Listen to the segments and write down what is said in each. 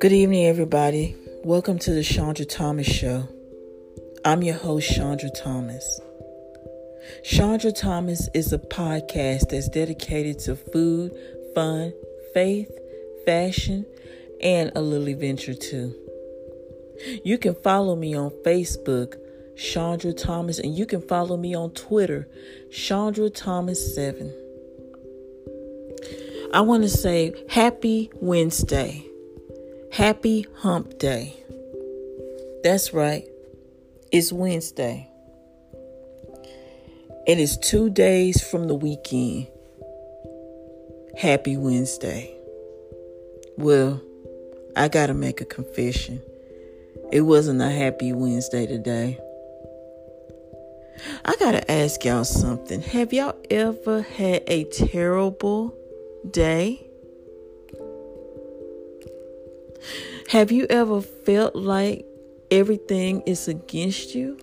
Good evening, everybody. Welcome to the Shandra Thomas Show. I'm your host, Shandra Thomas. Shandra Thomas is a podcast that's dedicated to food, fun, faith, fashion, and a little adventure too. You can follow me on Facebook, Shandra Thomas, and you can follow me on Twitter, Shandra Thomas 7. I want to say happy Wednesday. Happy hump day. That's right. It's Wednesday. It is two days from the weekend. Happy Wednesday. Well, I got to make a confession. It wasn't a happy Wednesday today. I got to ask y'all something. Have y'all ever had a terrible day? Have you ever felt like everything is against you?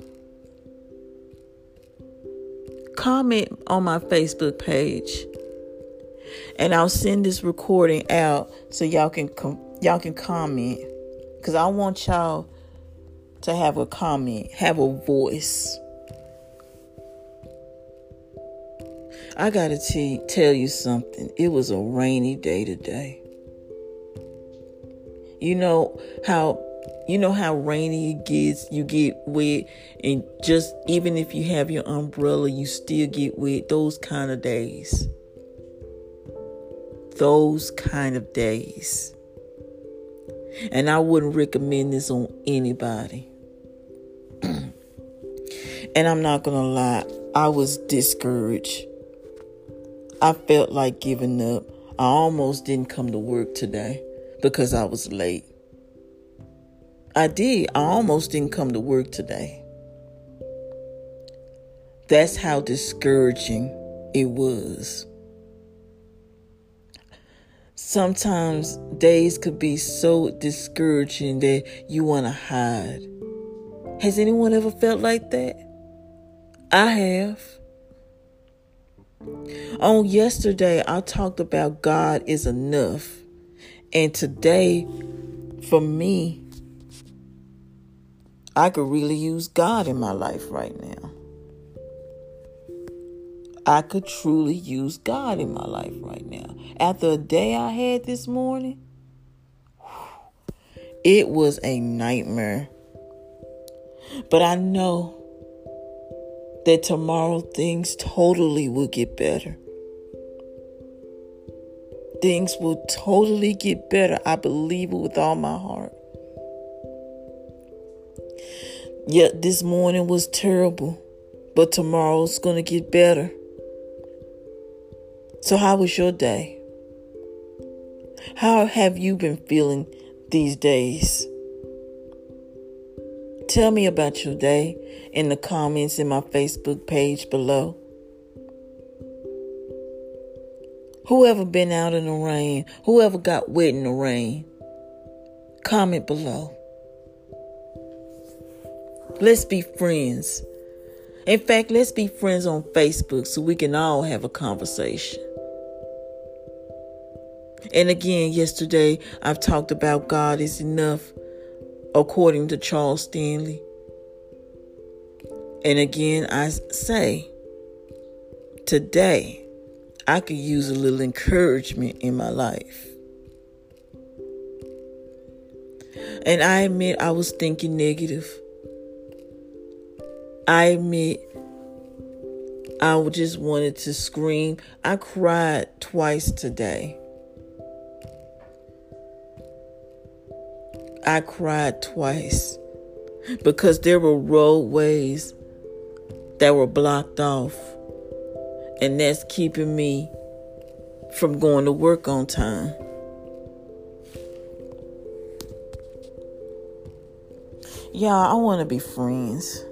Comment on my Facebook page and I'll send this recording out so y'all can com- y'all can comment cuz I want y'all to have a comment, have a voice. I gotta tell you something. It was a rainy day today. You know how you know how rainy it gets, you get wet, and just even if you have your umbrella, you still get wet. Those kind of days. Those kind of days. And I wouldn't recommend this on anybody. and I'm not gonna lie, I was discouraged I felt like giving up. I almost didn't come to work today because I was late. I did. I almost didn't come to work today. That's how discouraging it was. Sometimes days could be so discouraging that you want to hide. Has anyone ever felt like that? I have. On yesterday, I talked about God is enough. And today, for me, I could really use God in my life right now. I could truly use God in my life right now. After a day I had this morning, it was a nightmare. But I know that tomorrow things totally will get better. Things will totally get better. I believe it with all my heart. Yet this morning was terrible, but tomorrow's going to get better. So, how was your day? How have you been feeling these days? Tell me about your day in the comments in my Facebook page below. Whoever been out in the rain, whoever got wet in the rain, comment below. Let's be friends. In fact, let's be friends on Facebook so we can all have a conversation. And again, yesterday I've talked about God is enough according to Charles Stanley. And again, I say, today, I could use a little encouragement in my life. And I admit I was thinking negative. I admit I just wanted to scream. I cried twice today. I cried twice because there were roadways that were blocked off, and that's keeping me from going to work on time. Y'all, I want to be friends.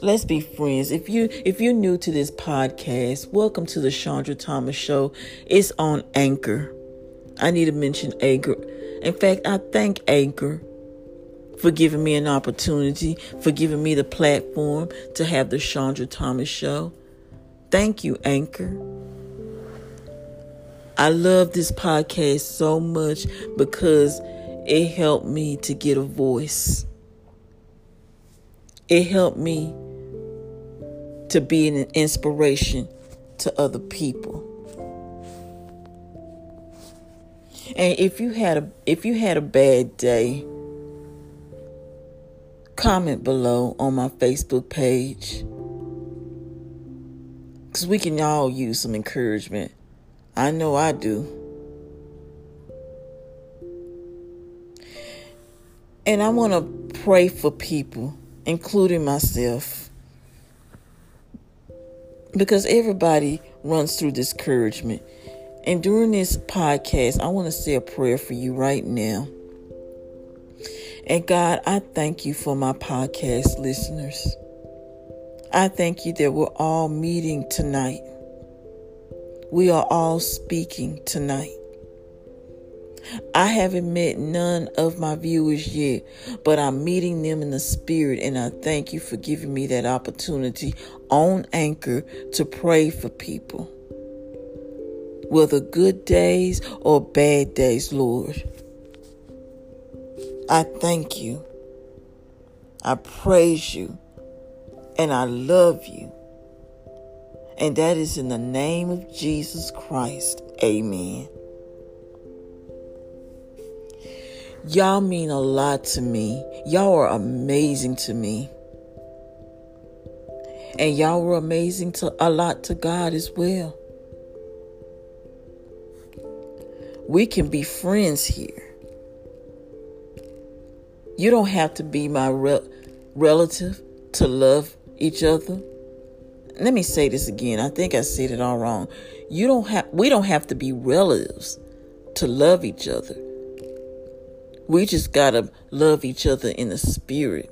Let's be friends. If you if you're new to this podcast, welcome to the Shandra Thomas Show. It's on Anchor. I need to mention Anchor in fact, I thank Anchor for giving me an opportunity, for giving me the platform to have the Shandra Thomas Show. Thank you, Anchor. I love this podcast so much because it helped me to get a voice. It helped me to be an inspiration to other people. And if you had a if you had a bad day, comment below on my Facebook page. Cuz we can all use some encouragement. I know I do. And I want to pray for people, including myself. Because everybody runs through discouragement. And during this podcast, I want to say a prayer for you right now. And God, I thank you for my podcast listeners. I thank you that we're all meeting tonight. We are all speaking tonight. I haven't met none of my viewers yet, but I'm meeting them in the spirit, and I thank you for giving me that opportunity on Anchor to pray for people whether good days or bad days, Lord. I thank you. I praise you. And I love you. And that is in the name of Jesus Christ. Amen. Y'all mean a lot to me. Y'all are amazing to me. And y'all were amazing to a lot to God as well. We can be friends here. You don't have to be my re- relative to love each other. Let me say this again. I think I said it all wrong. You don't have we don't have to be relatives to love each other. We just got to love each other in the spirit.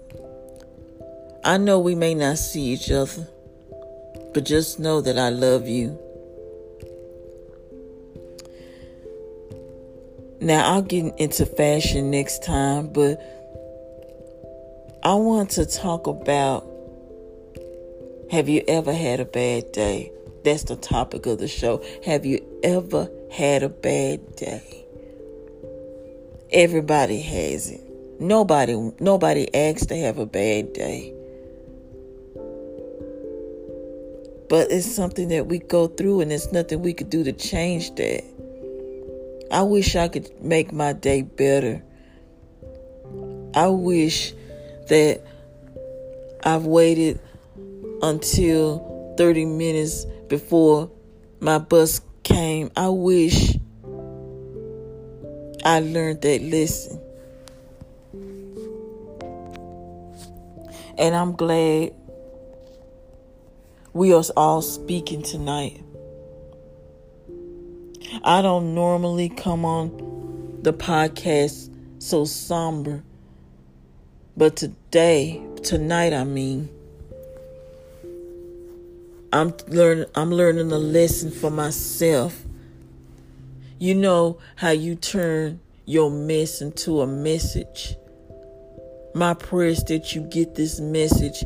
I know we may not see each other, but just know that I love you Now, I'll get into fashion next time, but I want to talk about have you ever had a bad day? That's the topic of the show. Have you ever had a bad day? Everybody has it. Nobody nobody asks to have a bad day. But it's something that we go through and there's nothing we could do to change that. I wish I could make my day better. I wish that I've waited until 30 minutes before my bus came. I wish I learned that lesson. And I'm glad we are all speaking tonight. I don't normally come on the podcast so somber. But today, tonight I mean, I'm learning I'm learning a lesson for myself. You know how you turn your mess into a message. My prayer is that you get this message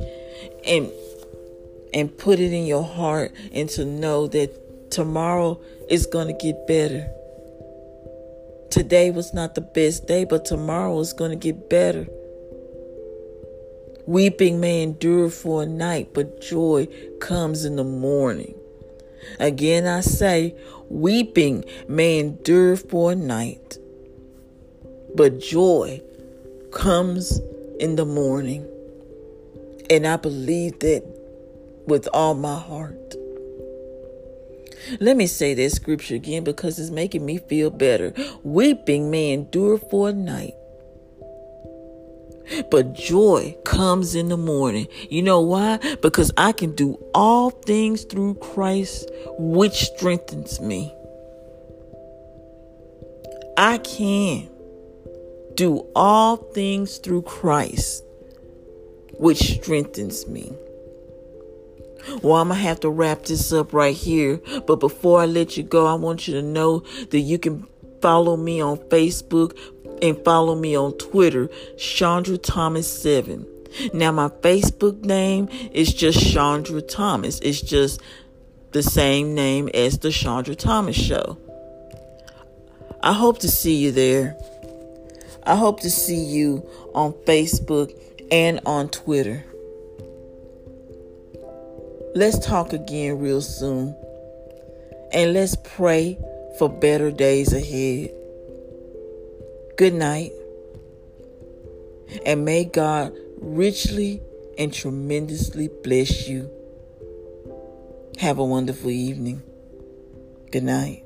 and and put it in your heart and to know that Tomorrow is going to get better. Today was not the best day, but tomorrow is going to get better. Weeping may endure for a night, but joy comes in the morning. Again, I say, weeping may endure for a night, but joy comes in the morning. And I believe that with all my heart. Let me say that scripture again because it's making me feel better. Weeping may endure for a night, but joy comes in the morning. You know why? Because I can do all things through Christ, which strengthens me. I can do all things through Christ, which strengthens me. Well, I'm going to have to wrap this up right here. But before I let you go, I want you to know that you can follow me on Facebook and follow me on Twitter, Shandra Thomas 7. Now, my Facebook name is just Shandra Thomas. It's just the same name as the Shandra Thomas Show. I hope to see you there. I hope to see you on Facebook and on Twitter. Let's talk again real soon. And let's pray for better days ahead. Good night. And may God richly and tremendously bless you. Have a wonderful evening. Good night.